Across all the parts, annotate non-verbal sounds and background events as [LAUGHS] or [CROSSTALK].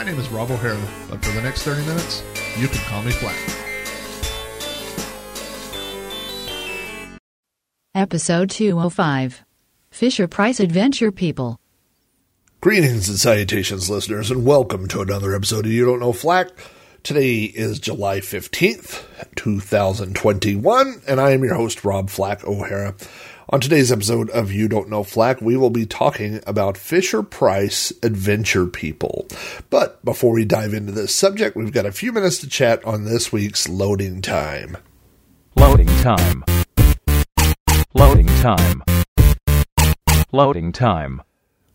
My name is Rob O'Hara, but for the next 30 minutes, you can call me Flack. Episode 205 Fisher Price Adventure People. Greetings and salutations, listeners, and welcome to another episode of You Don't Know Flack. Today is July 15th, 2021, and I am your host, Rob Flack O'Hara. On today's episode of You Don't Know Flack, we will be talking about Fisher Price Adventure People. But before we dive into this subject, we've got a few minutes to chat on this week's loading time. Loading time. Loading time. Loading time.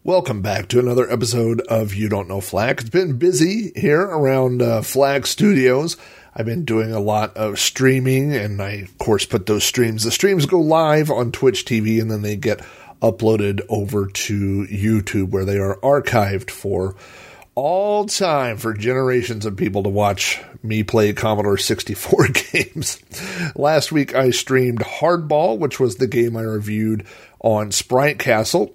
Welcome back to another episode of You Don't Know Flack. It's been busy here around uh, Flack Studios. I've been doing a lot of streaming, and I, of course, put those streams. The streams go live on Twitch TV, and then they get uploaded over to YouTube, where they are archived for all time for generations of people to watch me play Commodore 64 [LAUGHS] games. Last week I streamed Hardball, which was the game I reviewed on Sprite Castle.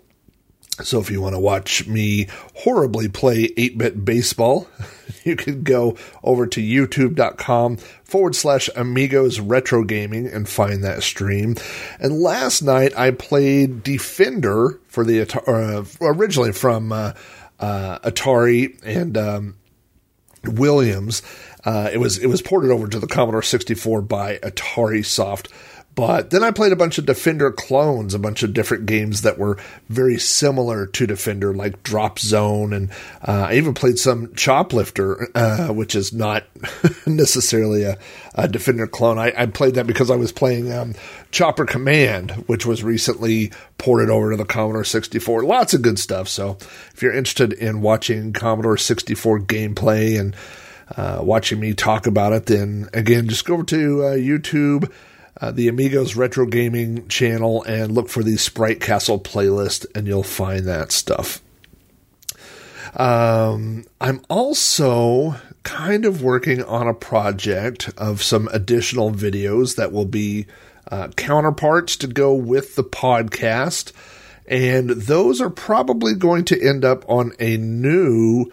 So if you want to watch me horribly play 8 bit baseball, [LAUGHS] you can go over to youtube.com forward slash amigos retro gaming and find that stream. And last night I played Defender for the, uh, originally from, uh, uh, Atari and um, Williams. Uh, it was it was ported over to the Commodore 64 by Atarisoft. But then I played a bunch of Defender clones, a bunch of different games that were very similar to Defender, like Drop Zone, and uh, I even played some Choplifter, uh, which is not [LAUGHS] necessarily a, a, Defender clone. I, I, played that because I was playing um, Chopper Command, which was recently ported over to the Commodore 64. Lots of good stuff. So if you're interested in watching Commodore 64 gameplay and uh, watching me talk about it, then again, just go over to uh, YouTube uh, the Amigos Retro Gaming channel and look for the Sprite Castle playlist, and you'll find that stuff. Um, I'm also kind of working on a project of some additional videos that will be uh, counterparts to go with the podcast. And those are probably going to end up on a new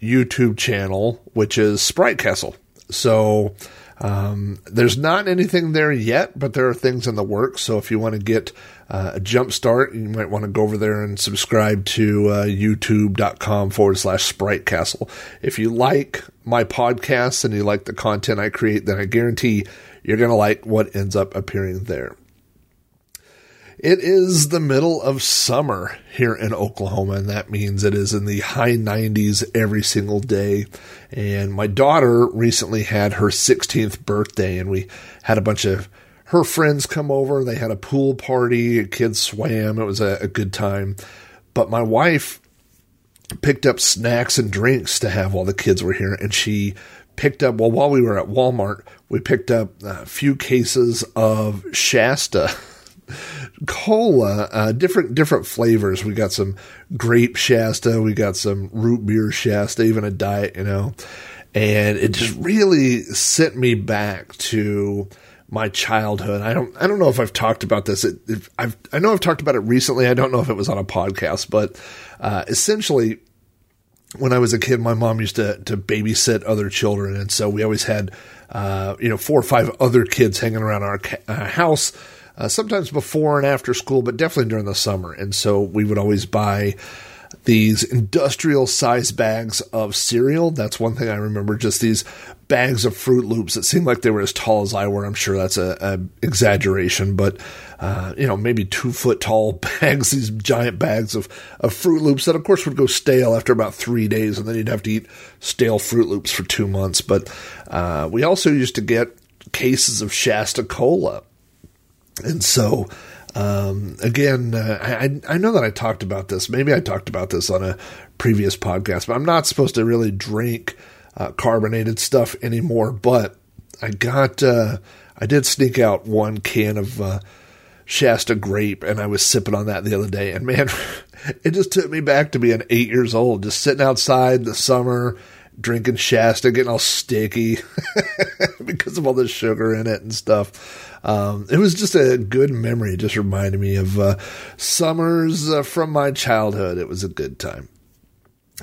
YouTube channel, which is Sprite Castle. So um, there's not anything there yet, but there are things in the works. So if you want to get uh, a jump start, you might want to go over there and subscribe to uh, youtube.com forward slash sprite castle. If you like my podcasts and you like the content I create, then I guarantee you're going to like what ends up appearing there. It is the middle of summer here in Oklahoma, and that means it is in the high 90s every single day. And my daughter recently had her 16th birthday, and we had a bunch of her friends come over. They had a pool party, kids swam. It was a, a good time. But my wife picked up snacks and drinks to have while the kids were here, and she picked up, well, while we were at Walmart, we picked up a few cases of Shasta [LAUGHS] cola, uh, different different flavors. We got some grape Shasta, we got some root beer Shasta, even a diet, you know. And it just really sent me back to my childhood. I don't I don't know if I've talked about this. It, I've I know I've talked about it recently. I don't know if it was on a podcast, but uh, essentially when I was a kid, my mom used to to babysit other children, and so we always had uh, you know four or five other kids hanging around our ca- uh, house uh, sometimes before and after school, but definitely during the summer. And so we would always buy these industrial size bags of cereal. That's one thing I remember. Just these bags of Froot Loops that seemed like they were as tall as I were. I'm sure that's a, exaggeration, but uh, you know, maybe two foot tall [LAUGHS] bags. These giant bags of of Froot Loops that, of course, would go stale after about three days, and then you'd have to eat stale Froot Loops for two months. But uh, we also used to get cases of Shasta Cola and so, um, again, uh, I, I know that I talked about this. Maybe I talked about this on a previous podcast, but I'm not supposed to really drink uh, carbonated stuff anymore, but I got, uh, I did sneak out one can of uh, Shasta grape and I was sipping on that the other day. And man, [LAUGHS] it just took me back to being eight years old, just sitting outside the summer, drinking Shasta, getting all sticky [LAUGHS] because of all the sugar in it and stuff. Um, it was just a good memory. It just reminded me of uh, summers uh, from my childhood. It was a good time.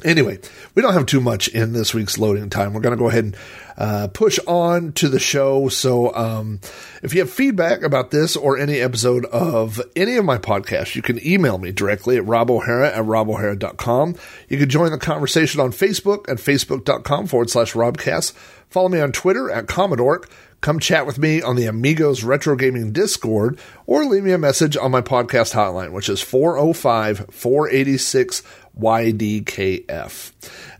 Anyway, we don't have too much in this week's loading time. We're going to go ahead and uh, push on to the show. So, um, if you have feedback about this or any episode of any of my podcasts, you can email me directly at robohara at robohara.com. You can join the conversation on Facebook at facebook.com forward slash robcast. Follow me on Twitter at Commodore. Come chat with me on the Amigos Retro Gaming Discord or leave me a message on my podcast hotline, which is 405 486 YDKF.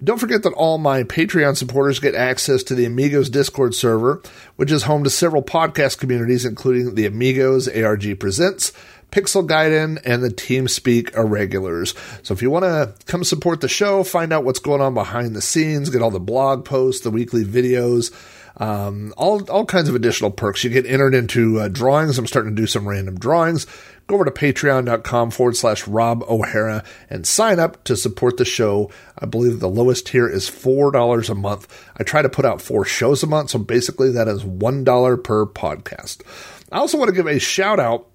Don't forget that all my Patreon supporters get access to the Amigos Discord server, which is home to several podcast communities, including the Amigos ARG Presents, Pixel Gaiden, and the TeamSpeak Irregulars. So if you want to come support the show, find out what's going on behind the scenes, get all the blog posts, the weekly videos, um, all all kinds of additional perks. You get entered into uh, drawings. I'm starting to do some random drawings. Go over to patreon.com forward slash Rob O'Hara and sign up to support the show. I believe the lowest tier is $4 a month. I try to put out four shows a month, so basically that is $1 per podcast. I also want to give a shout out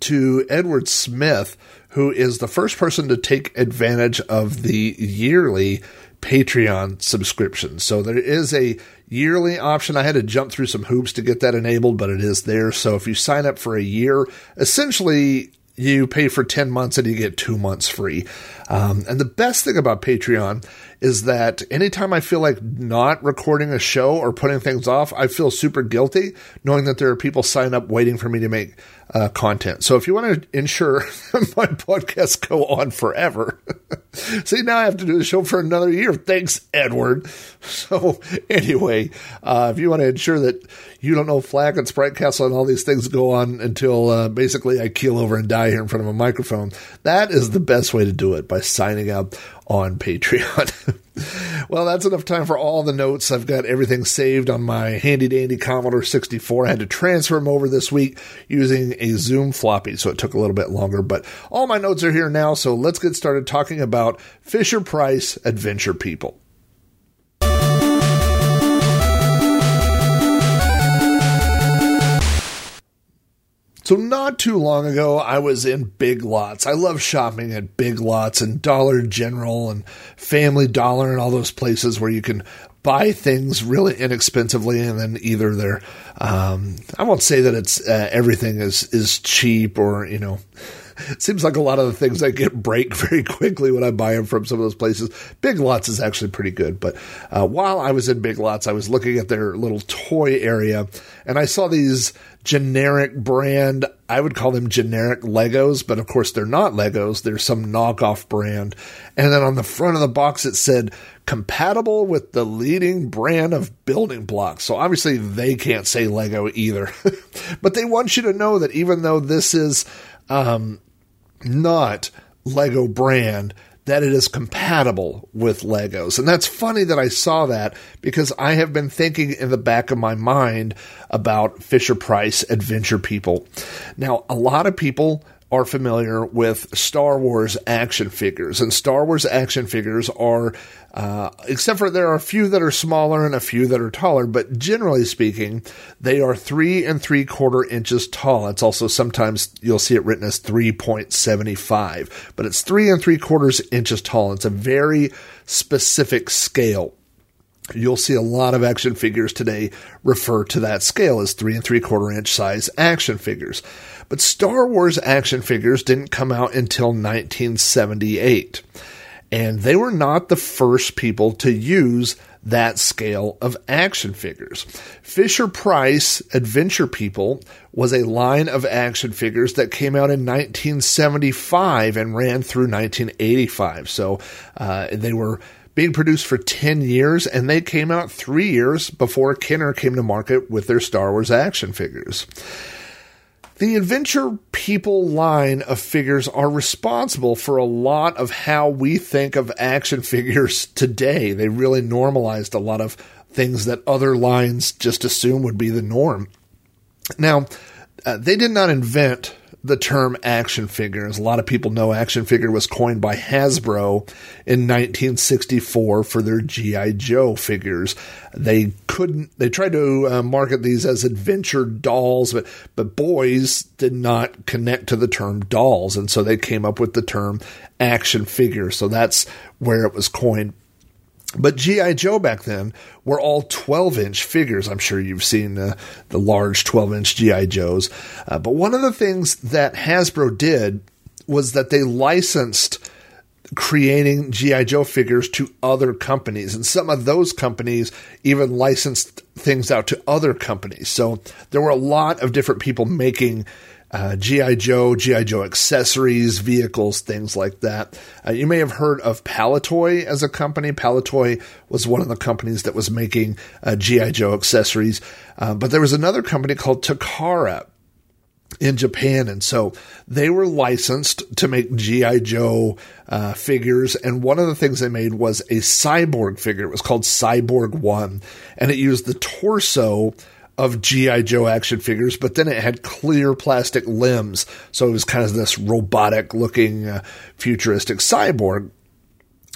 to Edward Smith, who is the first person to take advantage of the yearly Patreon subscription. So there is a yearly option. I had to jump through some hoops to get that enabled, but it is there. So if you sign up for a year, essentially you pay for 10 months and you get two months free. Um, and the best thing about Patreon is that anytime I feel like not recording a show or putting things off, I feel super guilty knowing that there are people signing up waiting for me to make uh, content. So if you want to ensure [LAUGHS] my podcasts go on forever, [LAUGHS] see, now I have to do the show for another year. Thanks, Edward. [LAUGHS] So anyway, uh, if you want to ensure that you don't know Flack and Sprite Castle and all these things go on until uh, basically I keel over and die here in front of a microphone, that is the best way to do it by signing up on Patreon. [LAUGHS] well, that's enough time for all the notes. I've got everything saved on my handy dandy Commodore 64. I had to transfer them over this week using a ZoomFloppy, so it took a little bit longer, but all my notes are here now. So let's get started talking about Fisher Price Adventure People. So, not too long ago, I was in Big Lots. I love shopping at Big Lots and Dollar General and Family Dollar and all those places where you can buy things really inexpensively and then either they're um, I won't say that it's uh, everything is is cheap or you know seems like a lot of the things I get break [LAUGHS] very quickly when I buy them from some of those places. Big Lots is actually pretty good. But uh, while I was in Big Lots, I was looking at their little toy area and I saw these generic brand, I would call them generic Legos, but of course they're not Legos. They're some knockoff brand. And then on the front of the box, it said compatible with the leading brand of building blocks. So obviously they can't say Lego either. [LAUGHS] but they want you to know that even though this is um, not Lego brand, that it is compatible with Legos. And that's funny that I saw that because I have been thinking in the back of my mind about Fisher Price Adventure People. Now, a lot of people are familiar with Star Wars action figures, and Star Wars action figures are, uh, except for there are a few that are smaller and a few that are taller, but generally speaking, they are three and three quarter inches tall. It's also sometimes you'll see it written as 3.75, but it's three and three quarters inches tall. It's a very specific scale. You'll see a lot of action figures today refer to that scale as three and three quarter inch size action figures. But Star Wars action figures didn't come out until 1978. And they were not the first people to use that scale of action figures. Fisher Price Adventure People was a line of action figures that came out in 1975 and ran through 1985. So uh, they were being produced for 10 years, and they came out three years before Kenner came to market with their Star Wars action figures. The Adventure People line of figures are responsible for a lot of how we think of action figures today. They really normalized a lot of things that other lines just assume would be the norm. Now, uh, they did not invent the term action figure. As a lot of people know, action figure was coined by Hasbro in 1964 for their G.I. Joe figures. They couldn't, they tried to uh, market these as adventure dolls, but, but boys did not connect to the term dolls. And so they came up with the term action figure. So that's where it was coined. But G.I. Joe back then were all 12 inch figures. I'm sure you've seen the, the large 12 inch G.I. Joes. Uh, but one of the things that Hasbro did was that they licensed creating G.I. Joe figures to other companies. And some of those companies even licensed things out to other companies. So there were a lot of different people making uh, GI Joe, GI Joe accessories, vehicles, things like that. Uh, you may have heard of Palitoy as a company. Palitoy was one of the companies that was making uh, GI Joe accessories, uh, but there was another company called Takara in Japan, and so they were licensed to make GI Joe uh, figures. And one of the things they made was a cyborg figure. It was called Cyborg One, and it used the torso of G.I. Joe action figures, but then it had clear plastic limbs. So it was kind of this robotic looking uh, futuristic cyborg.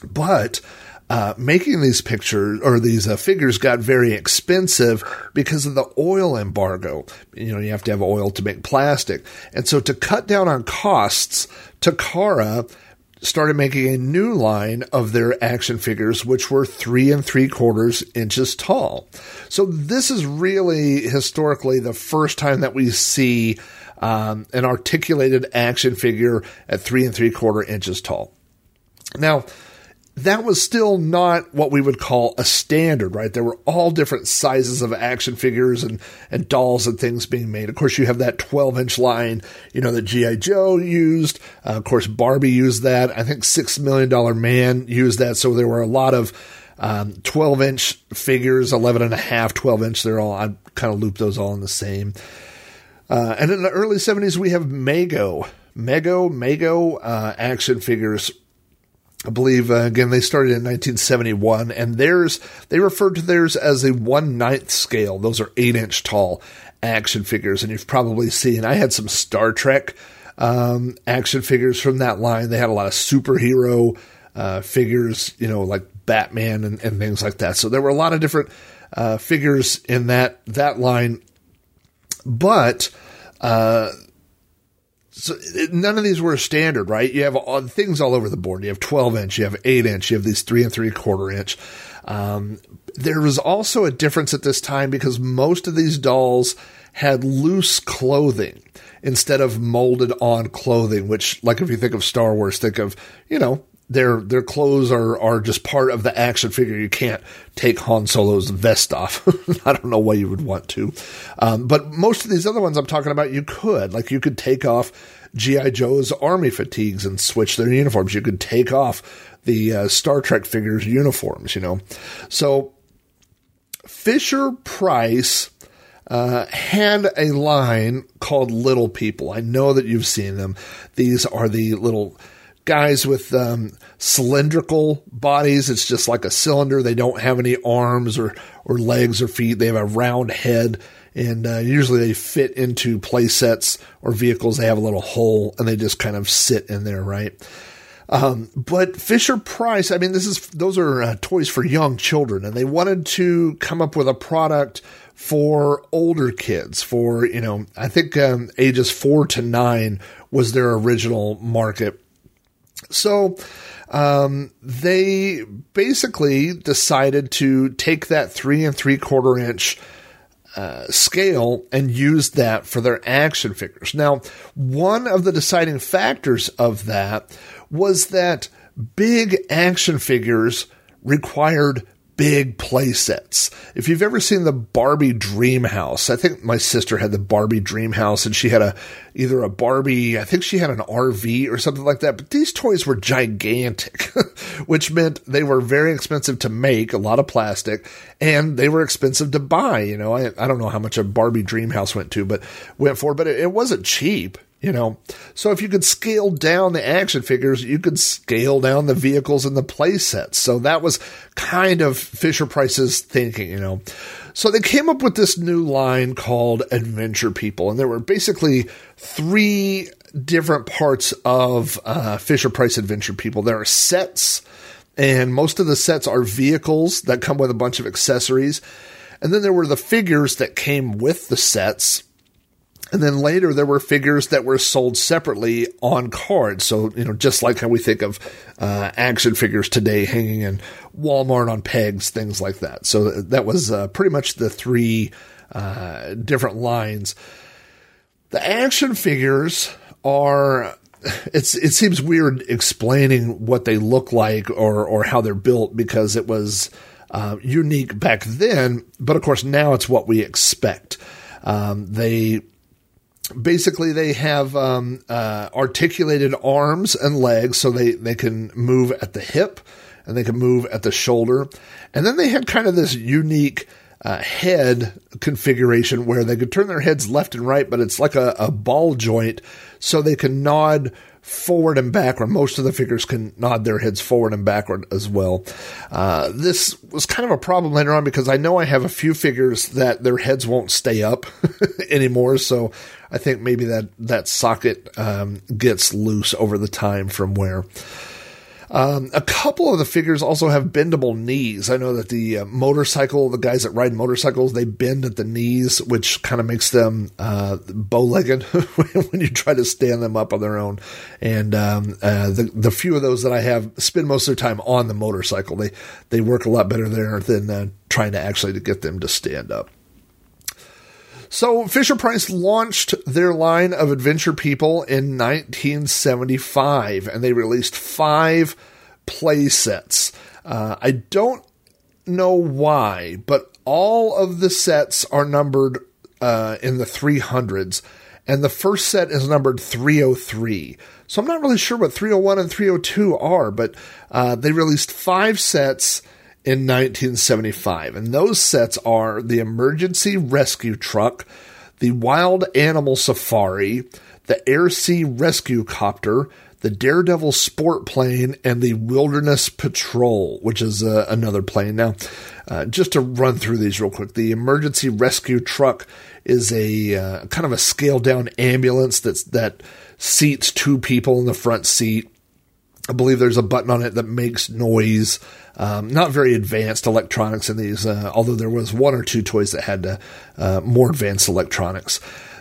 But uh, making these pictures or these uh, figures got very expensive because of the oil embargo. You know, you have to have oil to make plastic. And so to cut down on costs, Takara started making a new line of their action figures, which were three and three quarters inches tall. So this is really historically the first time that we see um, an articulated action figure at three and three quarter inches tall. Now, that was still not what we would call a standard, right? There were all different sizes of action figures and, and dolls and things being made. Of course, you have that 12 inch line, you know, that G.I. Joe used. Uh, of course, Barbie used that. I think Six Million Dollar Man used that. So there were a lot of um, 12 inch figures, 11 and a half, 12 inch. They're all, I kind of loop those all in the same. Uh, and in the early 70s, we have Mego. Mego, Mego uh, action figures I believe uh, again they started in 1971, and theirs they referred to theirs as a one ninth scale. Those are eight inch tall action figures, and you've probably seen. I had some Star Trek um, action figures from that line. They had a lot of superhero uh, figures, you know, like Batman and, and, things like that. So there were a lot of different uh, figures in that that line, but uh, so none of these were standard, right? You have all, things all over the board. You have 12 inch, you have 8 inch, you have these 3 and 3 quarter inch. Um, there was also a difference at this time because most of these dolls had loose clothing instead of molded on clothing, which, like if you think of Star Wars, think of, you know, their their clothes are are just part of the action figure. You can't take Han Solo's vest off. [LAUGHS] I don't know why you would want to, um, but most of these other ones I'm talking about, you could like you could take off GI Joe's army fatigues and switch their uniforms. You could take off the uh, Star Trek figures uniforms. You know, so Fisher Price. Uh, had a line called Little People. I know that you've seen them. These are the little guys with um, cylindrical bodies. It's just like a cylinder. They don't have any arms or, or legs or feet. They have a round head. And uh, usually they fit into play sets or vehicles. They have a little hole and they just kind of sit in there, right? Um, but Fisher Price, I mean, this is those are uh, toys for young children, and they wanted to come up with a product for older kids. For you know, I think um, ages four to nine was their original market so um, they basically decided to take that three and three quarter inch uh, scale and use that for their action figures. Now, one of the deciding factors of that was that big action figures required big play sets. If you've ever seen the Barbie Dream House, I think my sister had the Barbie Dream House and she had a either a Barbie, I think she had an RV or something like that, but these toys were gigantic, [LAUGHS] which meant they were very expensive to make, a lot of plastic, and they were expensive to buy, you know. I I don't know how much a Barbie Dream House went to, but went for, but it, it wasn't cheap you know. So if you could scale down the action figures, you could scale down the vehicles and the play sets. So that was kind of Fisher Price's thinking, you know. So they came up with this new line called Adventure People, and there were basically three different parts of uh, Fisher Price Adventure People. There are sets, and most of the sets are vehicles that come with a bunch of accessories. And then there were the figures that came with the sets. And then later there were figures that were sold separately on cards. So, you know, just like how we think of uh, action figures today hanging in Walmart on pegs, things like that. So that was uh, pretty much the three uh, different lines. The action figures are it's it seems weird explaining what they look like or or how they're built because it was uh, unique back then, but of course now it's what we expect. Um, they basically they have um, uh, articulated arms and legs, so they they can move at the hip and they can move at the shoulder, and then they had kind of this unique. Uh, head configuration where they could turn their heads left and right, but it's like a, a ball joint, so they can nod forward and backward. Most of the figures can nod their heads forward and backward as well. Uh, this was kind of a problem later on because I know I have a few figures that their heads won't stay up [LAUGHS] anymore. So I think maybe that that socket um, gets loose over the time from wear. Um, a couple of the figures also have bendable knees. I know that the uh, motorcycle, the guys that ride motorcycles, they bend at the knees, which kind of makes them uh, bow-legged [LAUGHS] when you try to stand them up on their own. And um, uh, the the few of those that I have spend most of their time on the motorcycle. They they work a lot better there than uh, trying to actually to get them to stand up. So Fisher Price launched their line of adventure people in 1975, and they released five play sets. Uh, I don't know why, but all of the sets are numbered uh, in the 300s, and the first set is numbered 303. So I'm not really sure what 301 and 302 are, but uh, they released five sets in 1975. And those sets are the Emergency Rescue Truck, the Wild Animal Safari, the Air Sea Rescue Copter, the Daredevil Sport Plane, and the Wilderness Patrol, which is uh, another plane. Now, uh, just to run through these real quick, the Emergency Rescue Truck is a uh, kind of a scaled down ambulance that's that seats two people in the front seat. I believe there's a button on it that makes noise. Um, not very advanced electronics in these, uh, although there was one or two toys that had uh, uh, more advanced electronics.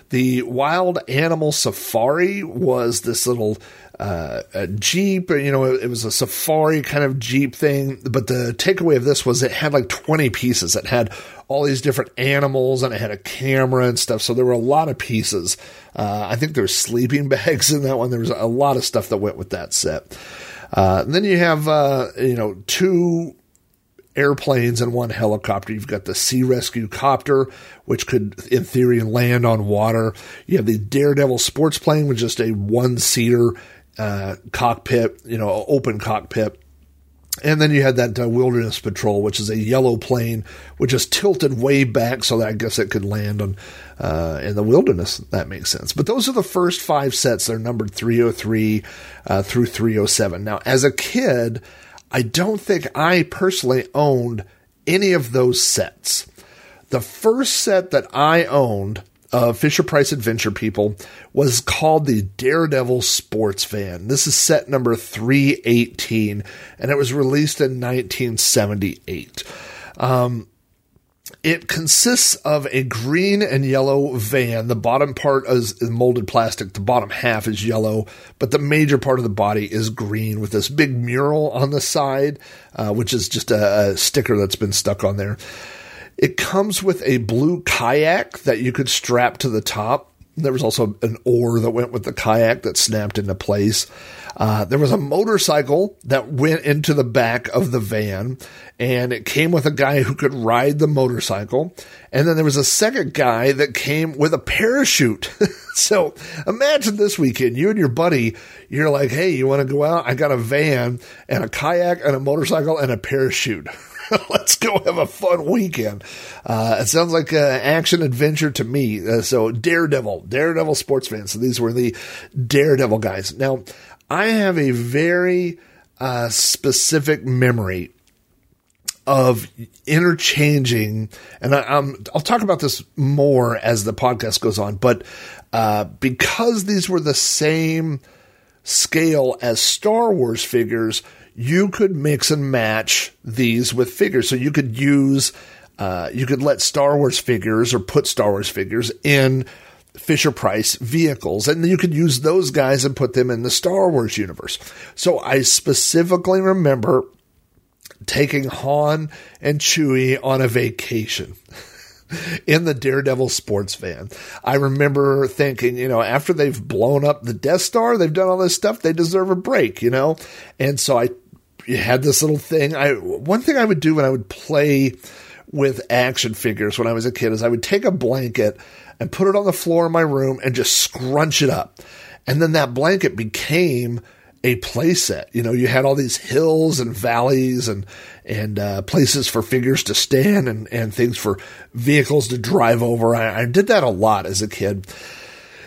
The Wild Animal Safari was this little uh, Jeep, you know, it, it, was a safari kind of Jeep thing. But the takeaway of this was it had like 20 pieces. It had all these different animals and it had a camera and stuff. So there were a lot of pieces. Uh, I think there were sleeping [LAUGHS] bags in that one. There was a lot of stuff that went with that set. Uh, then you have, uh, you know, two airplanes and one helicopter. You've got the Sea Rescue Copter, which could, in theory, land on water. You have the Daredevil Sports Plane, is just a one seater uh, cockpit, you know, open cockpit. And then you had that uh, Wilderness Patrol, which is a yellow plane, which is tilted way back so that I guess it could land on uh, in the wilderness. That makes sense. But those are the first five sets. They're numbered 303 uh, through 307. Now, as a kid, I don't think I personally owned any of those sets. The first set that I owned of Fisher Price Adventure People was called the Daredevil Sports Van. This is set number 318, and it was released in 1978. Um, it consists of a green and yellow van. The bottom part is molded plastic. The bottom half is yellow, but the major part of the body is green with this big mural on the side, uh, which is just a, a sticker that's been stuck on there. It comes with a blue kayak that you could strap to the top. There was also an oar that went with the kayak that snapped into place. Uh, there was a motorcycle that went into the back of the van, and it came with a guy who could ride the motorcycle. And then there was a second guy that came with a parachute. [LAUGHS] so imagine this weekend, you and your buddy, you're like, hey, you want to go out? I got a van and a kayak and a motorcycle and a parachute. [LAUGHS] [LAUGHS] Let's go have a fun weekend. Uh, it sounds like an action adventure to me. Uh, so Daredevil, Daredevil sports fans. So these were the Daredevil guys. Now, I have a very uh, specific memory of interchanging, and I, um, I'll talk about this more as the podcast goes on, but uh, because these were the same scale as Star Wars figures, you could mix and match these with figures. So you could use, uh, you could let Star Wars figures or put Star Wars figures in Fisher Price vehicles, and you could use those guys and put them in the Star Wars universe. So I specifically remember taking Han and Chewie on a vacation. [LAUGHS] in the Daredevil sports van. I remember thinking, you know, after they've blown up the Death Star, they've done all this stuff, they deserve a break, you know? And so I had this little thing. I one thing I would do when I would play with action figures when I was a kid is I would take a blanket and put it on the floor in my room and just scrunch it up. And then that blanket became a playset. You know, you had all these hills and valleys and and uh, places for figures to stand and and things for vehicles to drive over. I, I did that a lot as a kid.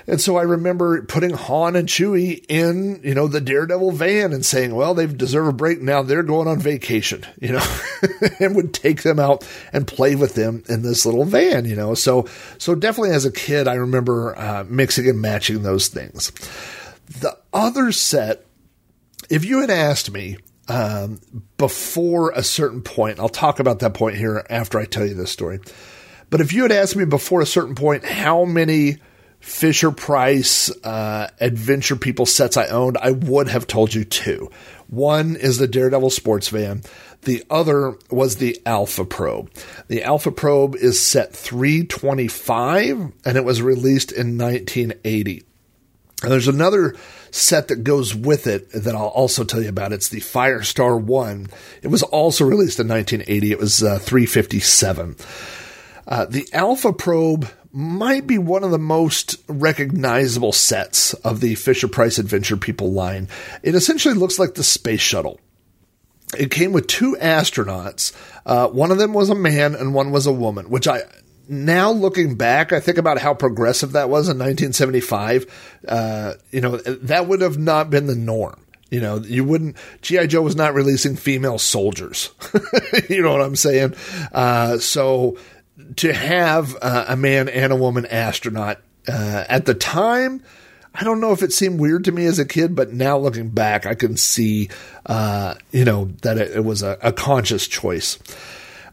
And so I remember putting Han and Chewie in, you know, the Daredevil van and saying, well, they deserve a break. Now they're going on vacation, you know, [LAUGHS] and would take them out and play with them in this little van, you know. So, so definitely as a kid, I remember uh, mixing and matching those things. The other set if you had asked me um, before a certain point, I'll talk about that point here after I tell you this story. But if you had asked me before a certain point how many Fisher Price uh, Adventure People sets I owned, I would have told you two. One is the Daredevil sports van. The other was the Alpha Probe. The Alpha Probe is set 325 and it was released in 1980. And there's another set that goes with it that I'll also tell you about. It's the Firestar 1. It was also released in 1980. It was uh, 357. Uh, the Alpha Probe might be one of the most recognizable sets of the Fisher Price Adventure People line. It essentially looks like the space shuttle. It came with two astronauts. Uh, one of them was a man and one was a woman, which I now looking back, I think about how progressive that was in 1975. Uh, you know, that would have not been the norm. You know, you wouldn't, G.I. Joe was not releasing female soldiers. [LAUGHS] you know what I'm saying? Uh, so to have uh, a man and a woman astronaut uh, at the time, I don't know if it seemed weird to me as a kid, but now looking back, I can see, uh, you know, that it, it was a, a conscious choice.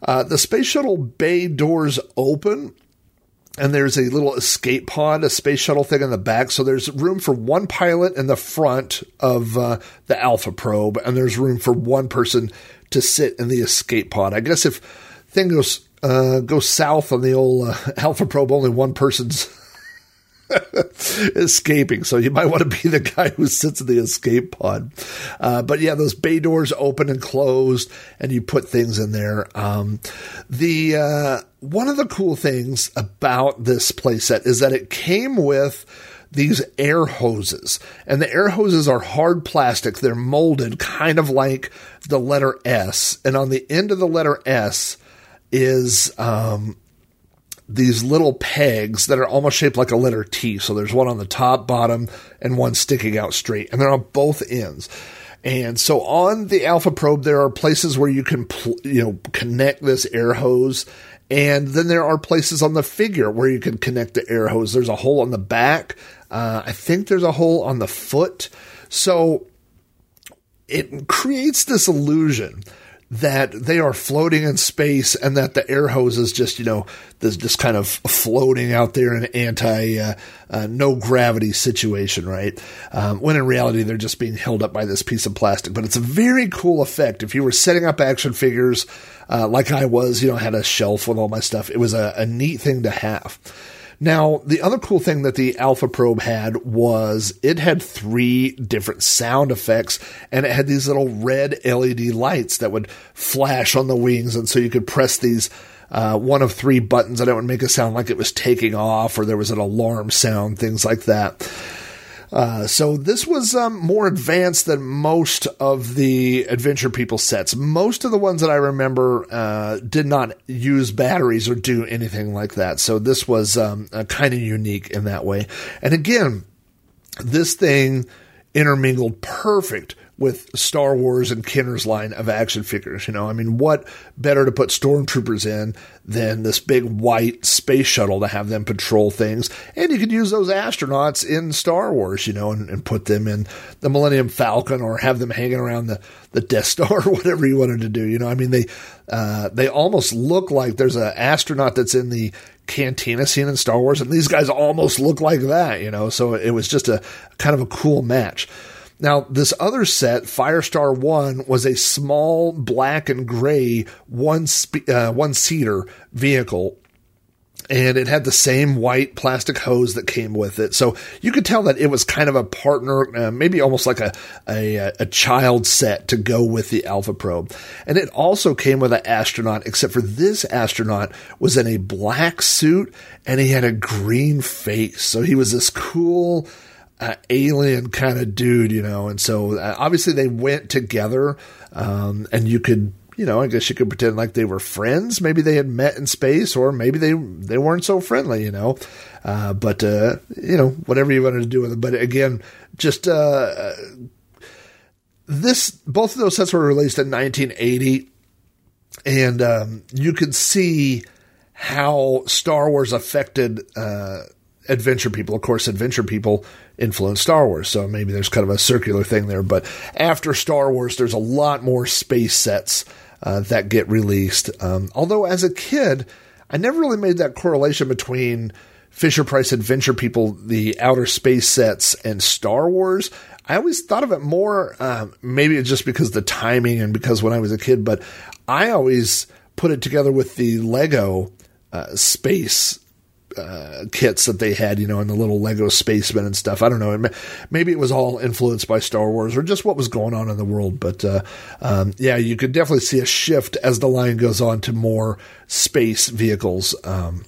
Uh, the space shuttle bay doors open, and there's a little escape pod, a space shuttle thing in the back. So there's room for one pilot in the front of uh, the Alpha probe, and there's room for one person to sit in the escape pod. I guess if thing goes uh, goes south on the old uh, [LAUGHS] Alpha probe, only one person's [LAUGHS] escaping. So you might want to be the guy who sits in the escape pod. Uh, but yeah, those bay doors open and closed, and you put things in there. Um, the uh, one of the cool things about this playset is that it came with these air hoses. And the air hoses are hard plastic. They're molded kind of like the letter S. And on the end of the letter S is um, these little pegs that are almost shaped like a letter T. So there's one on the top, bottom, and one sticking out straight, and they're on both ends. And so on the Alpha Probe, there are places where you can, pl- you know, connect this air hose. And then there are places on the figure where you can connect the air hose. There's a hole on the back. Uh, I think there's a hole on the foot. So it creates this illusion that they are floating in space and that the air hose is just, you know, this just kind of floating out there in an anti, uh, uh, no gravity situation, right? Um, when in reality, they're just being held up by this piece of plastic. But it's a very cool effect. If you were setting up action figures, uh, like I was, you know, I had a shelf with all my stuff. It was a, a neat thing to have. Now, the other cool thing that the Alpha Probe had was it had three different sound effects and it had these little red LED lights that would flash on the wings. And so you could press these uh, one of three buttons and it would make a sound like it was taking off or there was an alarm sound, things like that. Uh, so this was um, more advanced than most of the Adventure People sets. Most of the ones that I remember uh, did not use batteries or do anything like that. So this was um, uh, kind of unique in that way. And again, this thing intermingled perfect with Star Wars and Kenner's line of action figures. You know, I mean, what better to put stormtroopers in than this big white space shuttle to have them patrol things? And you could use those astronauts in Star Wars, you know, and, and put them in the Millennium Falcon or have them hanging around the, the Death Star or [LAUGHS] whatever you wanted to do. You know, I mean, they uh, they almost look like there's an astronaut that's in the cantina scene in Star Wars, and these guys almost look like that, you know. So it was just a kind of a cool match. Now, this other set, Firestar 1, was a small black and gray one, spe- uh, one seater vehicle. And it had the same white plastic hose that came with it. So you could tell that it was kind of a partner, uh, maybe almost like a, a, a child set to go with the Alpha Probe. And it also came with an astronaut, except for this astronaut was in a black suit and he had a green face. So he was this cool, uh, alien kind of dude, you know. And so uh, obviously they went together, um, and you could, you know, I guess you could pretend like they were friends. Maybe they had met in space, or maybe they they weren't so friendly, you know. Uh, but uh, you know, whatever you wanted to do with it. But again, just uh, this both of those sets were released in 1980, and um, you can see how Star Wars affected uh, adventure people. Of course, adventure people influenced Star Wars, so maybe there's kind of a circular thing there. But after Star Wars, there's a lot more space sets uh, that get released. Um, although, as a kid, I never really made that correlation between Fisher Price Adventure People, the outer space sets, and Star Wars. I always thought of it more, uh, maybe it's just because the timing and because when I was a kid, but I always put it together with the Lego uh, space uh, kits that they had, you know, and the little Lego spacemen and stuff. I don't know. Maybe it was all influenced by Star Wars or just what was going on in the world. But uh, um, yeah, you could definitely see a shift as the line goes on to more space vehicles. Um,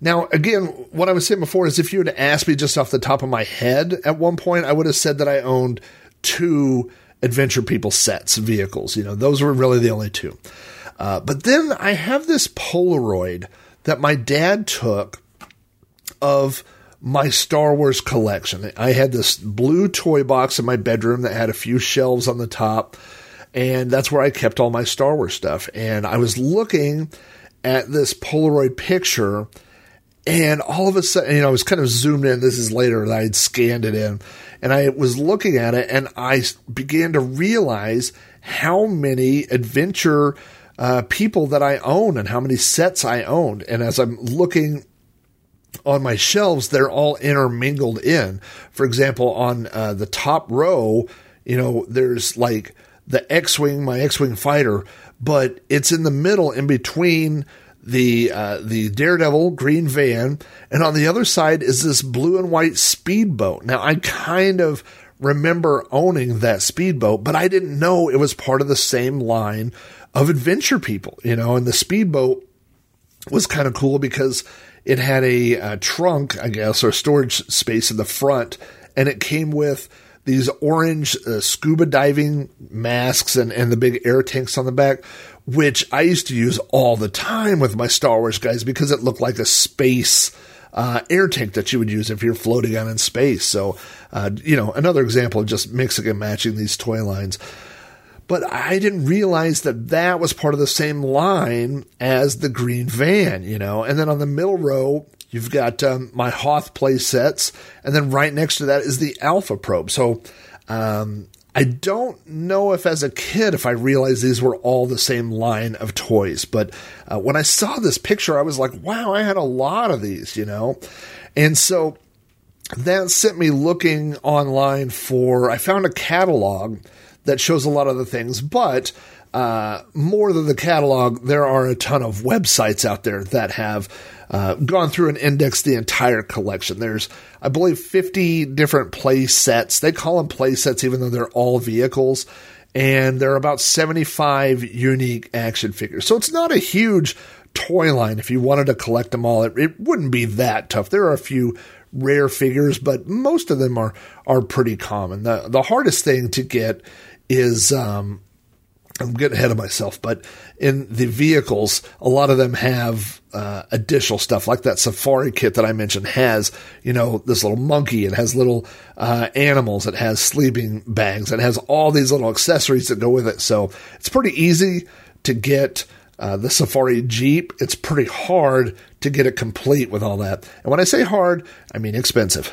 now, again, what I was saying before is if you had asked me just off the top of my head at one point, I would have said that I owned two Adventure People sets vehicles. You know, those were really the only two. Uh, but then I have this Polaroid that my dad took of my Star Wars collection. I had this blue toy box in my bedroom that had a few shelves on the top, and that's where I kept all my Star Wars stuff. And I was looking at this Polaroid picture, and all of a sudden, you know, I was kind of zoomed in. This is later that I had scanned it in, and I was looking at it, and I began to realize how many adventure uh, people that I own and how many sets I owned. And as I'm looking on my shelves, they're all intermingled in. For example, on uh, the top row, you know, there's like the X Wing, my X Wing fighter, but it's in the middle in between the uh, the Daredevil green van, and on the other side is this blue and white speedboat. Now I kind of remember owning that speedboat, but I didn't know it was part of the same line of adventure people, you know, and the speedboat was kind of cool because it had a, a, trunk, I guess, or storage space in the front, and it came with these orange uh, scuba diving masks and, and the big air tanks on the back, which I used to use all the time with my Star Wars guys because it looked like a space uh, air tank that you would use if you're floating out in space. So, uh, you know, another example of just mixing and matching these toy lines but I didn't realize that that was part of the same line as the green van, you know. And then on the middle row, you've got um, my Hoth play sets, and then right next to that is the Alpha probe. So um, I don't know if as a kid if I realized these were all the same line of toys, but uh, when I saw this picture, I was like, wow, I had a lot of these, you know. And so that sent me looking online for. I found a catalog that shows a lot of the things, but uh, more than the catalog, there are a ton of websites out there that have uh, gone through and indexed the entire collection. There's, I believe, 50 different play sets. They call them play sets, even though they're all vehicles. And there are about 75 unique action figures. So it's not a huge toy line. If you wanted to collect them all, it, it wouldn't be that tough. There are a few rare figures, but most of them are are pretty common. The the hardest thing to get is um, I'm getting ahead of myself, but in the vehicles, a lot of them have uh, additional stuff, like that safari kit that I mentioned has, you know, this little monkey. It has little uh, animals. It has sleeping bags. It has all these little accessories that go with it. So it's pretty easy to get uh, the Safari Jeep. It's pretty hard to get it complete with all that. And when I say hard, I mean expensive.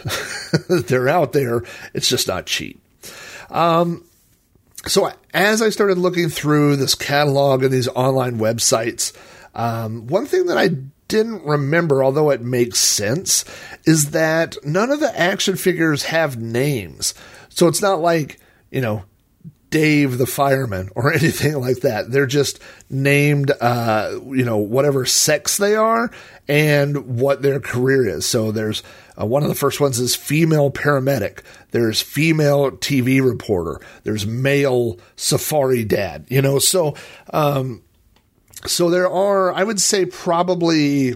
[LAUGHS] They're out there. It's just not cheap. Um, so as I started looking through this catalog and these online websites, um, one thing that I didn't remember, although it makes sense, is that none of the action figures have names. So it's not like, you know, Dave the fireman or [LAUGHS] anything like that. They're just named, uh, you know, whatever sex they are and what their career is. So there's uh, one of the first ones is female paramedic. There's female TV reporter. There's male safari dad. You know, so um, so there are. I would say probably.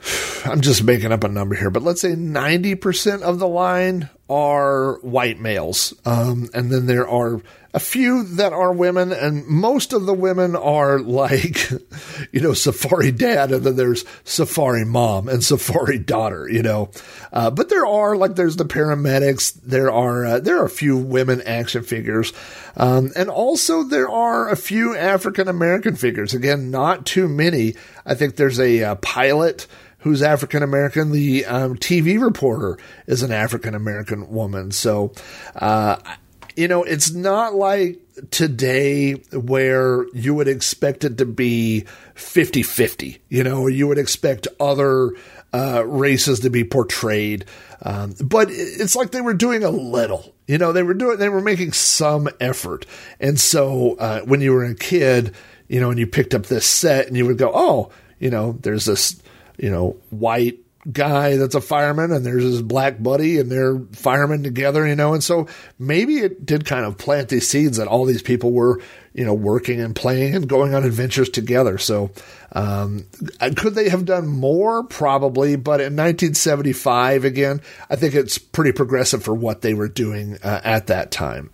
[SIGHS] I'm just making up a number here, but let's say 90% of the line are white males. Um, and then there are a few that are women, and most of the women are like, [LAUGHS] you know, Safari dad, and then there's Safari mom and Safari daughter, you know. Uh, but there are like there's the paramedics. There are uh, there are a few women action figures, um, and also there are a few African American figures. Again, not too many. I think there's a uh, pilot who's African American. The um, TV reporter is an African American woman. So, uh, you know, it's not like today where you would expect it to be 50 50, you know, you would expect other uh, races to be portrayed. Um, but it's like they were doing a little, you know, they were doing, they were making some effort. And so uh, when you were a kid, you know, and you picked up this set and you would go, oh, you know, there's this, you know, white guy that's a fireman and there's his black buddy and they're firemen together, you know. And so maybe it did kind of plant these seeds that all these people were, you know, working and playing and going on adventures together. So um, could they have done more? Probably. But in 1975, again, I think it's pretty progressive for what they were doing uh, at that time.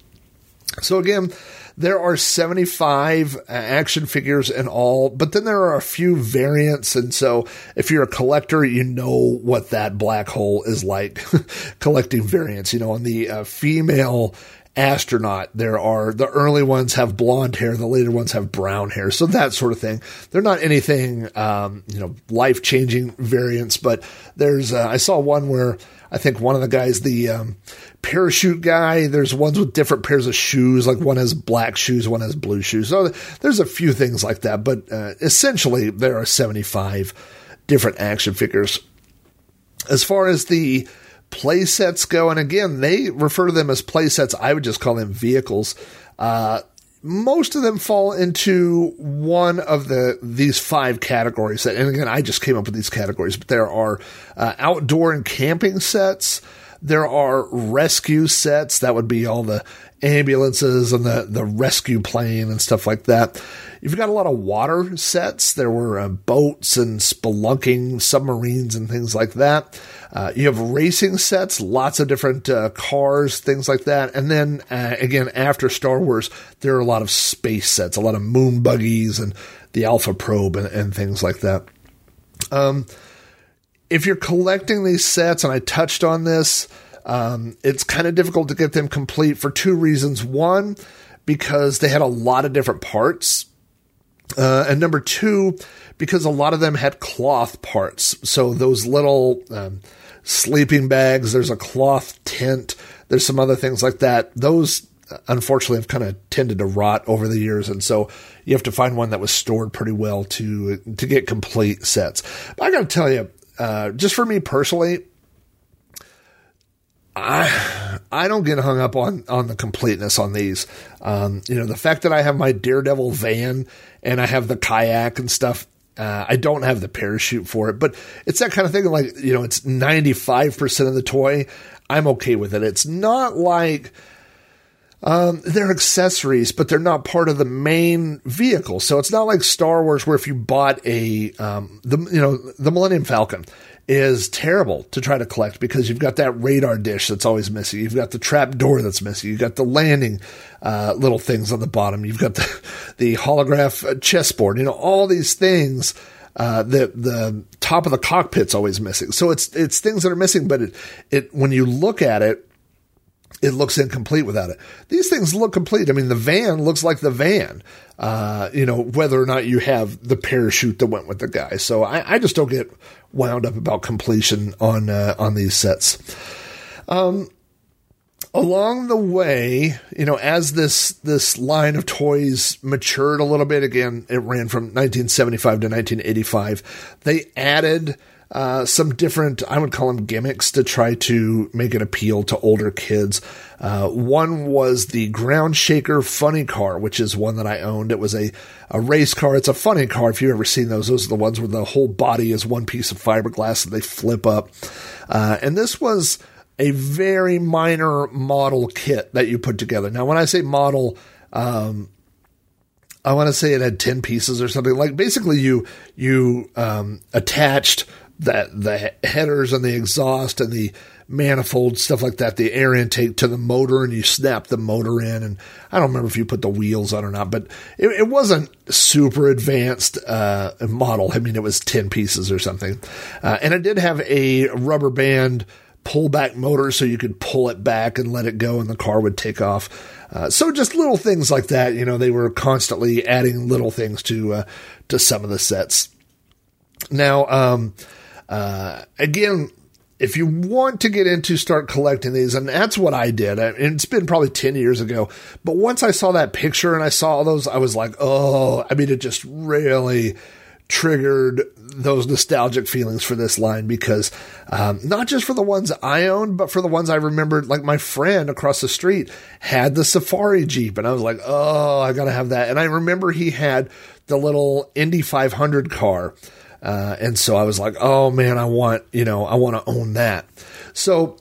So again, there are 75 action figures in all, but then there are a few variants. And so if you're a collector, you know what that black hole is like [LAUGHS] collecting variants. You know, on the uh, female astronaut. There are the early ones have blonde hair, the later ones have brown hair, so that sort of thing. They're not anything, um, you know, life changing variants, but there's uh, I saw one where I think one of the guys, the um, parachute guy, there's ones with different pairs of shoes. Like one has black shoes, one has blue shoes. So there's a few things like that. But uh, essentially, there are 75 different action figures. As far as the play sets go, and again, they refer to them as play sets. I would just call them vehicles. Uh, most of them fall into one of the these five categories. That, and again, I just came up with these categories, but there are uh, outdoor and camping sets. There are rescue sets. That would be all the ambulances and the, the rescue plane and stuff like that. You've got a lot of water sets. There were uh, boats and spelunking submarines and things like that. Uh, you have racing sets, lots of different uh, cars, things like that. And then uh, again, after Star Wars, there are a lot of space sets, a lot of moon buggies and the Alpha probe and, and things like that. Um, if you're collecting these sets, and I touched on this, um, it's kind of difficult to get them complete for two reasons. One, because they had a lot of different parts. Uh, and number two, because a lot of them had cloth parts. So those little um, sleeping bags, there's a cloth tent, there's some other things like that. Those unfortunately have kind of tended to rot over the years and so you have to find one that was stored pretty well to to get complete sets. But I got to tell you, uh, just for me personally, I I don't get hung up on on the completeness on these. Um, you know, the fact that I have my Daredevil van and I have the kayak and stuff. Uh, I don't have the parachute for it, but it's that kind of thing. Like you know, it's ninety five percent of the toy. I'm okay with it. It's not like um, they're accessories, but they're not part of the main vehicle. So it's not like Star Wars, where if you bought a um, the you know the Millennium Falcon, is terrible to try to collect because you've got that radar dish that's always missing. You've got the trap door that's missing. You've got the landing uh, little things on the bottom. You've got the, [LAUGHS] the holograph uh, chessboard. You know, all these things. Uh, the the top of the cockpit's always missing. So it's it's things that are missing, but it it when you look at it, it looks incomplete without it. These things look complete. I mean, the van looks like the van, uh, you know, whether or not you have the parachute that went with the guy. So I, I just don't get wound up about completion on, uh, on these sets. Um, along the way, you know, as this, this line of toys matured a little bit, again, it ran from 1975 to 1985, they added, uh, some different, I would call them gimmicks to try to make it appeal to older kids. Uh, one was the Ground Shaker Funny Car, which is one that I owned. It was a, a race car. It's a funny car. If you've ever seen those, those are the ones where the whole body is one piece of fiberglass that they flip up. Uh, and this was a very minor model kit that you put together. Now, when I say model, um, I want to say it had 10 pieces or something. Like basically you, you, um, attached that the headers and the exhaust and the manifold stuff like that, the air intake to the motor, and you snap the motor in. And I don't remember if you put the wheels on or not, but it, it wasn't super advanced uh, model. I mean, it was ten pieces or something, uh, and it did have a rubber band pullback motor, so you could pull it back and let it go, and the car would take off. Uh, so just little things like that. You know, they were constantly adding little things to uh, to some of the sets. Now, um, uh, again, if you want to get into start collecting these, and that's what I did, and it's been probably 10 years ago, but once I saw that picture and I saw those, I was like, oh, I mean, it just really triggered those nostalgic feelings for this line because um, not just for the ones I owned, but for the ones I remembered, like my friend across the street had the Safari Jeep, and I was like, oh, I gotta have that. And I remember he had the little Indy 500 car. Uh, and so I was like, oh man, I want, you know, I want to own that. So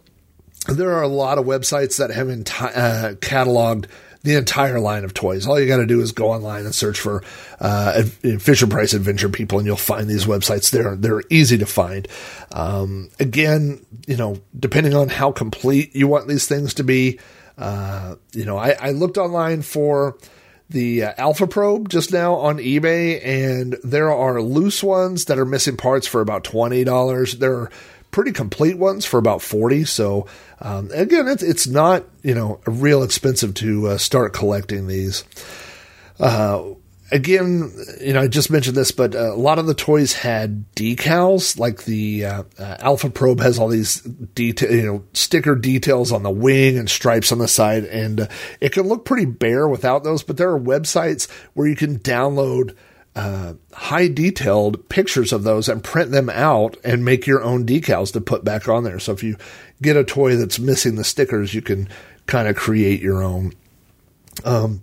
there are a lot of websites that have enti- uh, cataloged the entire line of toys. All you got to do is go online and search for uh, Fisher Price Adventure People, and you'll find these websites. They're they're easy to find. Um, again, you know, depending on how complete you want these things to be, uh, you know, I, I looked online for the uh, Alpha Probe just now on eBay, and there are loose ones that are missing parts for about twenty dollars. There are pretty complete ones for about forty. So um, again, it's it's not you know real expensive to uh, start collecting these. Uh, again, you know, I just mentioned this, but uh, a lot of the toys had decals, like the uh, uh, Alpha Probe has all these detail, you know, sticker details on the wing and stripes on the side, and uh, it can look pretty bare without those. But there are websites where you can download. Uh, high detailed pictures of those and print them out and make your own decals to put back on there. So if you get a toy that's missing the stickers, you can kind of create your own. Um,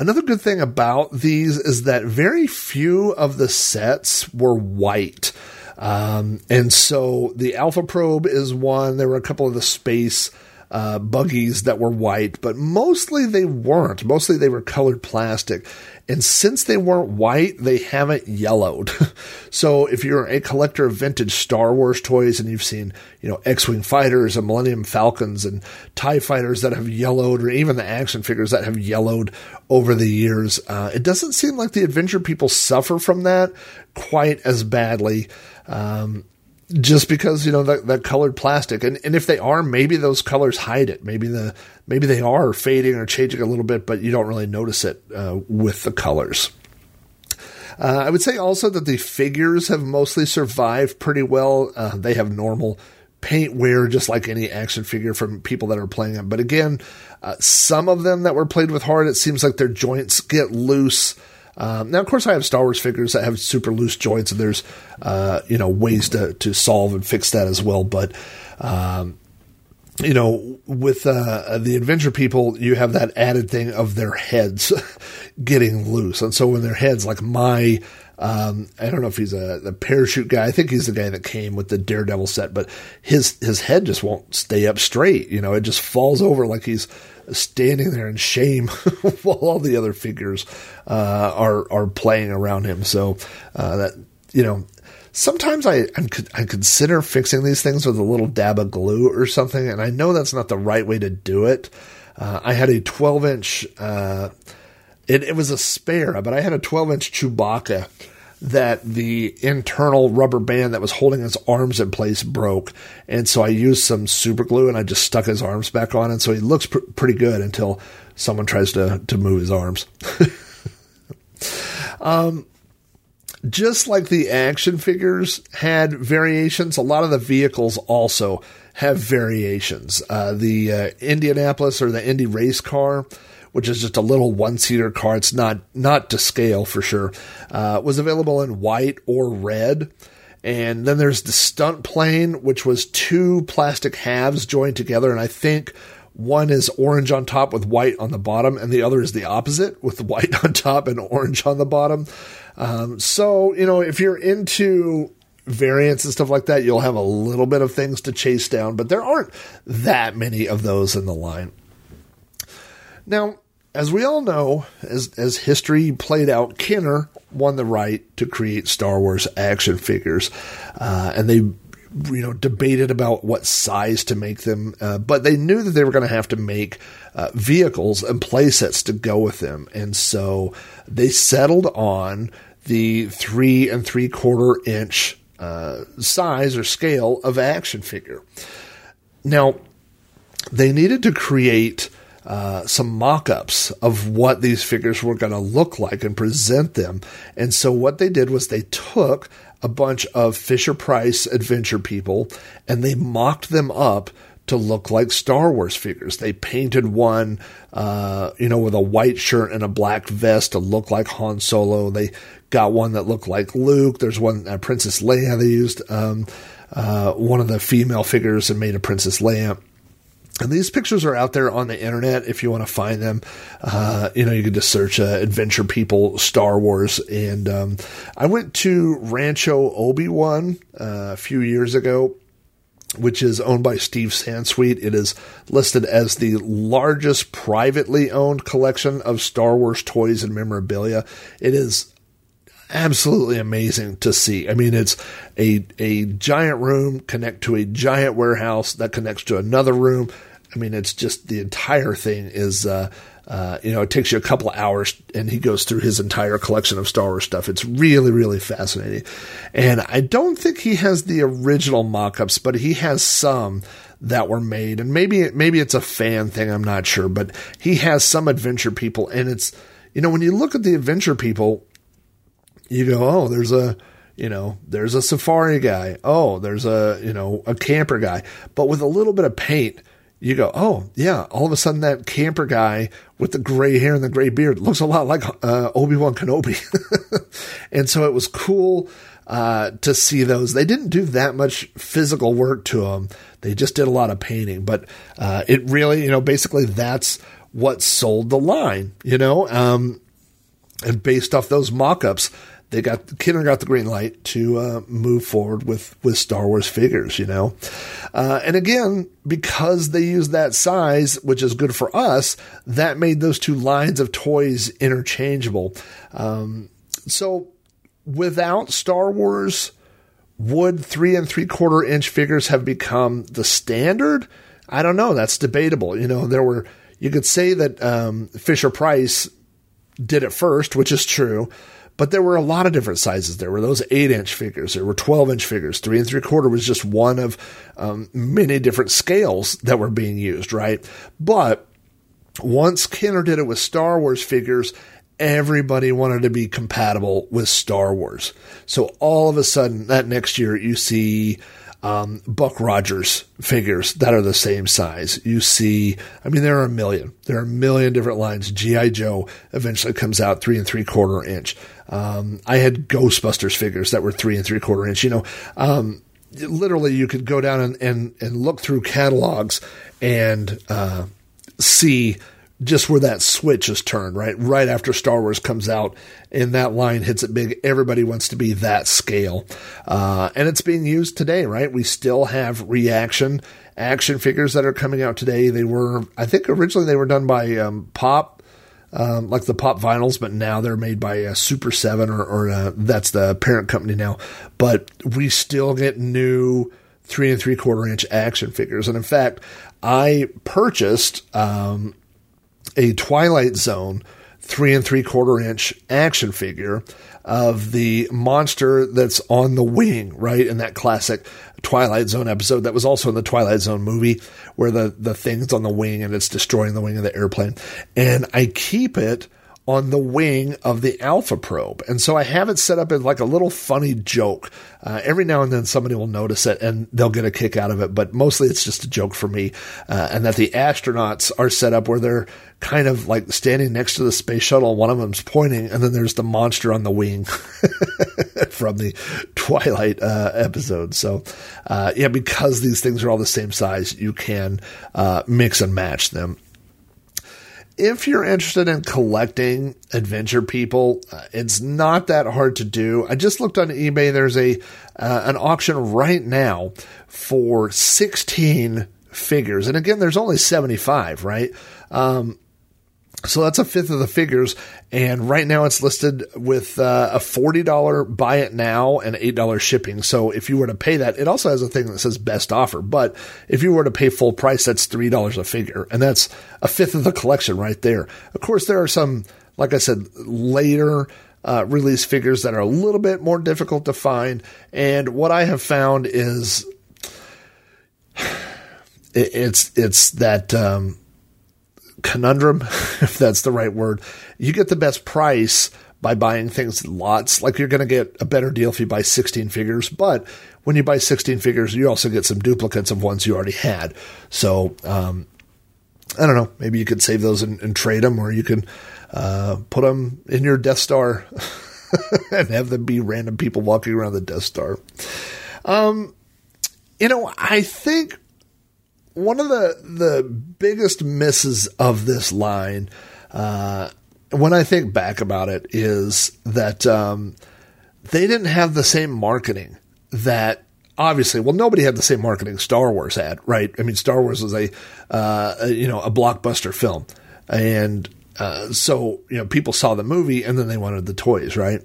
Another good thing about these is that very few of the sets were white. Um, and so the Alpha Probe is one. There were a couple of the space uh, buggies that were white, but mostly they weren't. Mostly they were colored plastic. And since they weren't white, they haven't yellowed. [LAUGHS] so if you're a collector of vintage Star Wars toys and you've seen, you know, X-Wing fighters and Millennium Falcons and TIE fighters that have yellowed, or even the action figures that have yellowed over the years, uh, it doesn't seem like the adventure people suffer from that quite as badly. Um, just because you know that, that colored plastic. And, and if they are maybe those colors hide it. Maybe the maybe they are fading or changing a little bit but you don't really notice it uh, with the colors. Uh, i would say also that the figures have mostly survived pretty well. Uh, they have normal paint wear just like any action figure from people that are playing them but again uh, some of them that were played with hard it seems like their joints get loose um, now, of course, I have Star Wars figures that have super loose joints, and there's uh, you know ways to to solve and fix that as well. But um, you know, with uh, the adventure people, you have that added thing of their heads [LAUGHS] getting loose, and so when their heads, like my um, I don't know if he's a parachute guy. I think he's the guy that came with the Daredevil set, but his his head just won't stay up straight. You know, it just falls over like he's standing there in shame [LAUGHS] while all the other figures uh, are are playing around him. So uh, that you know, sometimes I I consider fixing these things with a little dab of glue or something, and I know that's not the right way to do it. Uh, I had a 12 inch. It, it was a spare, but I had a 12 inch Chewbacca that the internal rubber band that was holding his arms in place broke. And so I used some super glue and I just stuck his arms back on. And so he looks pr- pretty good until someone tries to, to move his arms. [LAUGHS] um, just like the action figures had variations, a lot of the vehicles also have variations. Uh, the uh, Indianapolis or the Indy race car which is just a little one seater car. It's not not to scale for sure. Uh, was available in white or red. And then there's the stunt plane, which was two plastic halves joined together. And I think one is orange on top with white on the bottom, and the other is the opposite with [LAUGHS] white on top and orange on the bottom. Um, so, you know, if you're into variants and stuff like that, you'll have a little bit of things to chase down, but there aren't that many of those in the line. Now, as we all know, as, as history played out, Kenner won the right to create Star Wars action figures, uh, and they, you know, debated about what size to make them, uh, but they knew that they were going to have to make uh, vehicles and playsets to go with them, and so they settled on the three and three quarter inch uh, size or scale of action figure. Now, they needed to create uh, some mock-ups of what these figures were going to look like and present them. And so what they did was they took a bunch of Fisher Price adventure people and they mocked them up to look like Star Wars figures. They painted one, uh, you know, with a white shirt and a black vest to look like Han Solo. They got one that looked like Luke. There's one, uh, Princess Leia. They used um, uh, one of the female figures and made a Princess Leia. And these pictures are out there on the internet if you want to find them. Uh, you know, you can just search uh, Adventure People Star Wars. And um, I went to Rancho Obi Wan uh, a few years ago, which is owned by Steve Sansweet. It is listed as the largest privately owned collection of Star Wars toys and memorabilia. It is absolutely amazing to see. I mean, it's a a giant room connect to a giant warehouse that connects to another room I mean, it's just the entire thing is, uh, uh, you know, it takes you a couple hours and he goes through his entire collection of Star Wars stuff. It's really, really fascinating. And I don't think he has the original mock ups, but he has some that were made. And maybe, maybe it's a fan thing. I'm not sure, but he has some adventure people. And it's, you know, when you look at the adventure people, you go, oh, there's a, you know, there's a safari guy. Oh, there's a, you know, a camper guy. But with a little bit of paint, you go, oh yeah, all of a sudden that camper guy with the gray hair and the gray beard looks a lot like uh, Obi Wan Kenobi, [LAUGHS] and so it was cool uh, to see those. They didn't do that much physical work to them; they just did a lot of painting. But uh, it really, you know, basically that's what sold the line, you know. Um, and based off those mock-ups, they got Kenner got the green light to uh, move forward with with Star Wars figures, you know. Uh, and again, because they used that size, which is good for us, that made those two lines of toys interchangeable. Um, so without Star Wars, would three and three quarter inch figures have become the standard? I don't know. That's debatable. You know, there were you could say that um, Fisher Price did it first, which is true. But there were a lot of different sizes. There were those eight inch figures. There were 12 inch figures. Three and three quarter was just one of um, many different scales that were being used, right? But once Kenner did it with Star Wars figures, everybody wanted to be compatible with Star Wars. So all of a sudden, that next year, you see um, Buck Rogers figures that are the same size. You see, I mean, there are a million. There are a million different lines. G.I. Joe eventually comes out three and three quarter inch. Um, I had Ghostbusters figures that were three and three quarter inch. You know, um, literally, you could go down and, and, and look through catalogs and uh, see just where that switch is turned, right? Right after Star Wars comes out and that line hits it big, everybody wants to be that scale. Uh, and it's being used today, right? We still have reaction action figures that are coming out today. They were, I think originally they were done by um, Pop. Um, like the pop vinyls, but now they're made by uh, Super 7 or, or uh, that's the parent company now. But we still get new three and three quarter inch action figures. And in fact, I purchased um, a Twilight Zone three and three quarter inch action figure of the monster that's on the wing, right? In that classic Twilight Zone episode that was also in the Twilight Zone movie where the, the thing's on the wing and it's destroying the wing of the airplane. And I keep it on the wing of the Alpha probe. And so I have it set up as like a little funny joke. Uh, every now and then somebody will notice it and they'll get a kick out of it, but mostly it's just a joke for me. Uh, and that the astronauts are set up where they're kind of like standing next to the space shuttle. One of them's pointing, and then there's the monster on the wing [LAUGHS] from the Twilight uh, episode. So, uh, yeah, because these things are all the same size, you can uh, mix and match them if you're interested in collecting adventure people, uh, it's not that hard to do. I just looked on eBay. There's a uh, an auction right now for 16 figures, and again, there's only 75, right? Um, so that's a fifth of the figures. And right now it's listed with uh, a $40 buy it now and $8 shipping. So if you were to pay that, it also has a thing that says best offer. But if you were to pay full price, that's $3 a figure. And that's a fifth of the collection right there. Of course, there are some, like I said, later uh, release figures that are a little bit more difficult to find. And what I have found is [SIGHS] it's, it's that, um, conundrum, [LAUGHS] if that's the right word. You get the best price by buying things in lots. Like you're going to get a better deal if you buy 16 figures, but when you buy 16 figures, you also get some duplicates of ones you already had. So, um, I don't know. Maybe you could save those and, and trade them, or you can uh, put them in your Death Star [LAUGHS] and have them be random people walking around the Death Star. Um, you know, I think one of the the biggest misses of this line, uh, when I think back about it, is that um, they didn't have the same marketing that obviously, well, nobody had the same marketing Star Wars had, right? I mean, Star Wars was a, uh, a you know a blockbuster film, and uh, so you know people saw the movie and then they wanted the toys, right?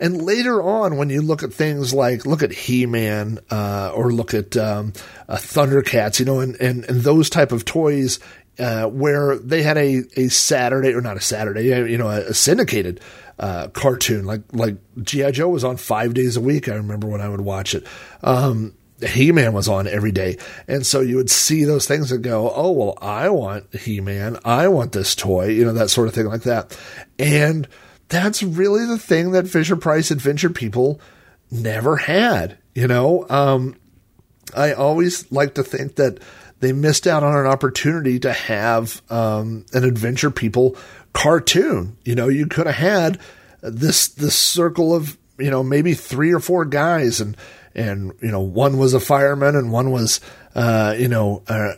And later on, when you look at things like look at He Man uh, or look at um, uh, Thundercats, you know, and, and and those type of toys. Uh, where they had a, a Saturday or not a Saturday, you know, a, a syndicated uh, cartoon like like GI Joe was on five days a week. I remember when I would watch it. Um, he Man was on every day. And so you would see those things and go, oh, well, I want He Man. I want this toy, you know, that sort of thing like that. And that's really the thing that Fisher Price Adventure people never had, you know. Um, I always like to think that they missed out on an opportunity to have um, an Adventure People cartoon. You know, you could have had this this circle of you know maybe three or four guys and and you know one was a fireman and one was uh, you know a,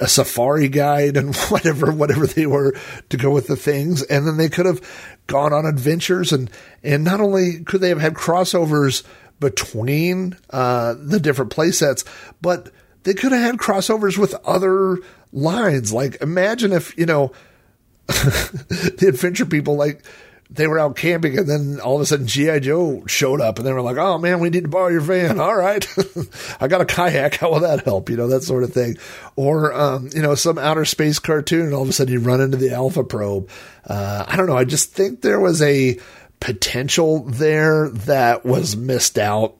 a safari guide and [LAUGHS] whatever whatever they were to go with the things. And then they could have gone on adventures and and not only could they have had crossovers between uh, the different play sets but they could have had crossovers with other lines. Like imagine if you know [LAUGHS] the adventure people like they were out camping and then all of a sudden GI Joe showed up and they were like, "Oh man, we need to borrow your van." [LAUGHS] All right, [LAUGHS] I got a kayak. [LAUGHS] How will that help? You know that sort of thing, or um, you know some outer space cartoon and all of a sudden you run into the Alpha probe. Uh, I don't know. I just think there was a potential there that was missed out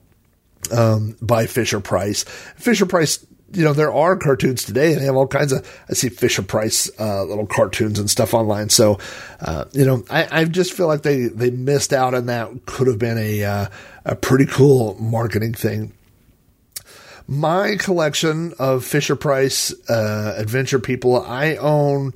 um, by Fisher Price. Fisher Price you know, there are cartoons today and they have all kinds of, I see Fisher Price, uh, little cartoons and stuff online. So, uh, you know, I, I just feel like they, they missed out on that. Could have been a, uh, a pretty cool marketing thing. My collection of Fisher Price, uh, adventure people, I own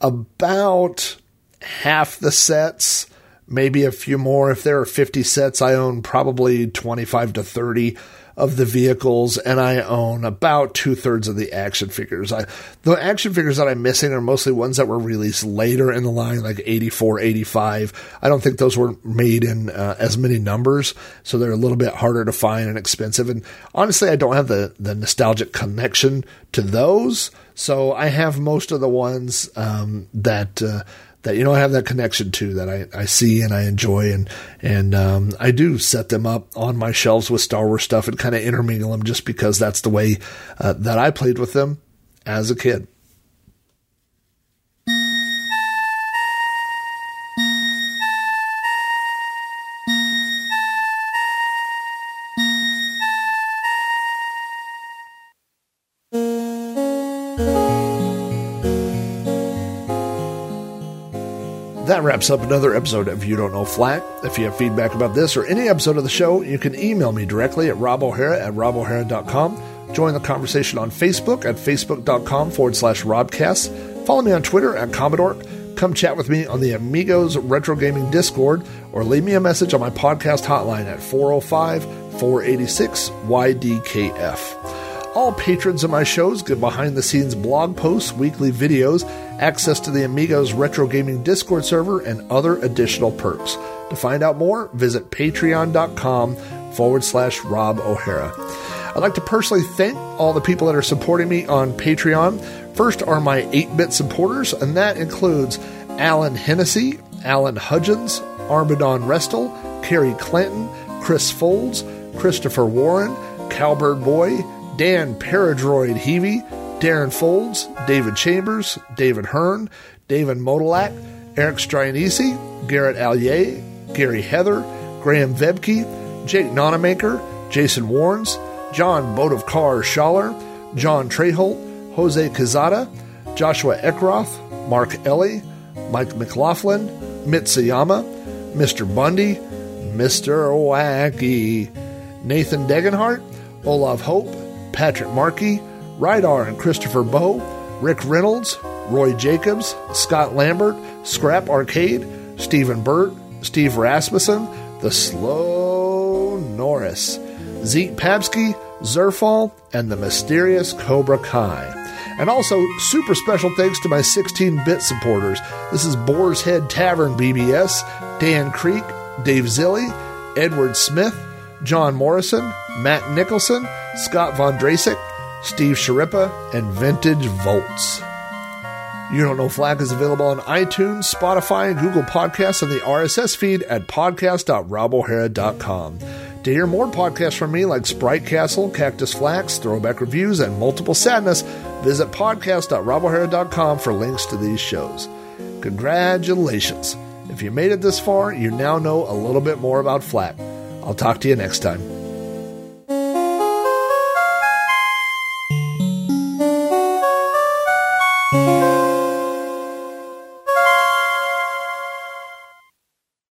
about half the sets, maybe a few more. If there are 50 sets, I own probably 25 to 30 of the vehicles, and I own about two thirds of the action figures. I, the action figures that I'm missing are mostly ones that were released later in the line, like 84, 85. I don't think those were made in uh, as many numbers, so they're a little bit harder to find and expensive. And honestly, I don't have the, the nostalgic connection to those. So I have most of the ones um, that uh, that you know I have that connection to that I, I see and I enjoy and and um, I do set them up on my shelves with Star Wars stuff and kind of intermingle them just because that's the way uh, that I played with them as a kid. Wraps up another episode of You Don't Know Flack. If you have feedback about this or any episode of the show, you can email me directly at robohara at robohara.com. Join the conversation on Facebook at facebook.com forward slash robcast. Follow me on Twitter at Commodork. Come chat with me on the Amigos Retro Gaming Discord or leave me a message on my podcast hotline at 405 486 YDKF. All patrons of my shows get behind the scenes blog posts, weekly videos, access to the Amigos Retro Gaming Discord server, and other additional perks. To find out more, visit patreon.com forward slash Rob O'Hara. I'd like to personally thank all the people that are supporting me on Patreon. First are my 8 bit supporters, and that includes Alan Hennessy, Alan Hudgens, Armadon Restel, Carrie Clanton, Chris Folds, Christopher Warren, Cowbird Boy, Dan Paradroid Heavey, Darren Folds, David Chambers, David Hearn, David Modelac, Eric Stryanisi, Garrett Allier, Gary Heather, Graham Vebke, Jake Nonamaker, Jason Warnes, John Bodovkar Schaller, John Treholt, Jose Cazada, Joshua Eckroth, Mark Ellie, Mike McLaughlin, Mitsuyama, Mr. Bundy, Mr. Wacky, Nathan Degenhart, Olaf Hope, Patrick Markey, Rydar and Christopher Bow, Rick Reynolds, Roy Jacobs, Scott Lambert, Scrap Arcade, Stephen Burt, Steve Rasmussen, The Slow Norris, Zeke Pabsky, Zerfall, and the mysterious Cobra Kai. And also, super special thanks to my 16 bit supporters. This is Boar's Head Tavern BBS, Dan Creek, Dave Zilli, Edward Smith, John Morrison, Matt Nicholson, Scott Von Drasic, Steve Sharippa, and Vintage Volts. You Don't Know Flack is available on iTunes, Spotify, and Google Podcasts, and the RSS feed at podcast.robohara.com. To hear more podcasts from me like Sprite Castle, Cactus Flax, Throwback Reviews, and Multiple Sadness, visit podcast.robohara.com for links to these shows. Congratulations! If you made it this far, you now know a little bit more about Flack. I'll talk to you next time.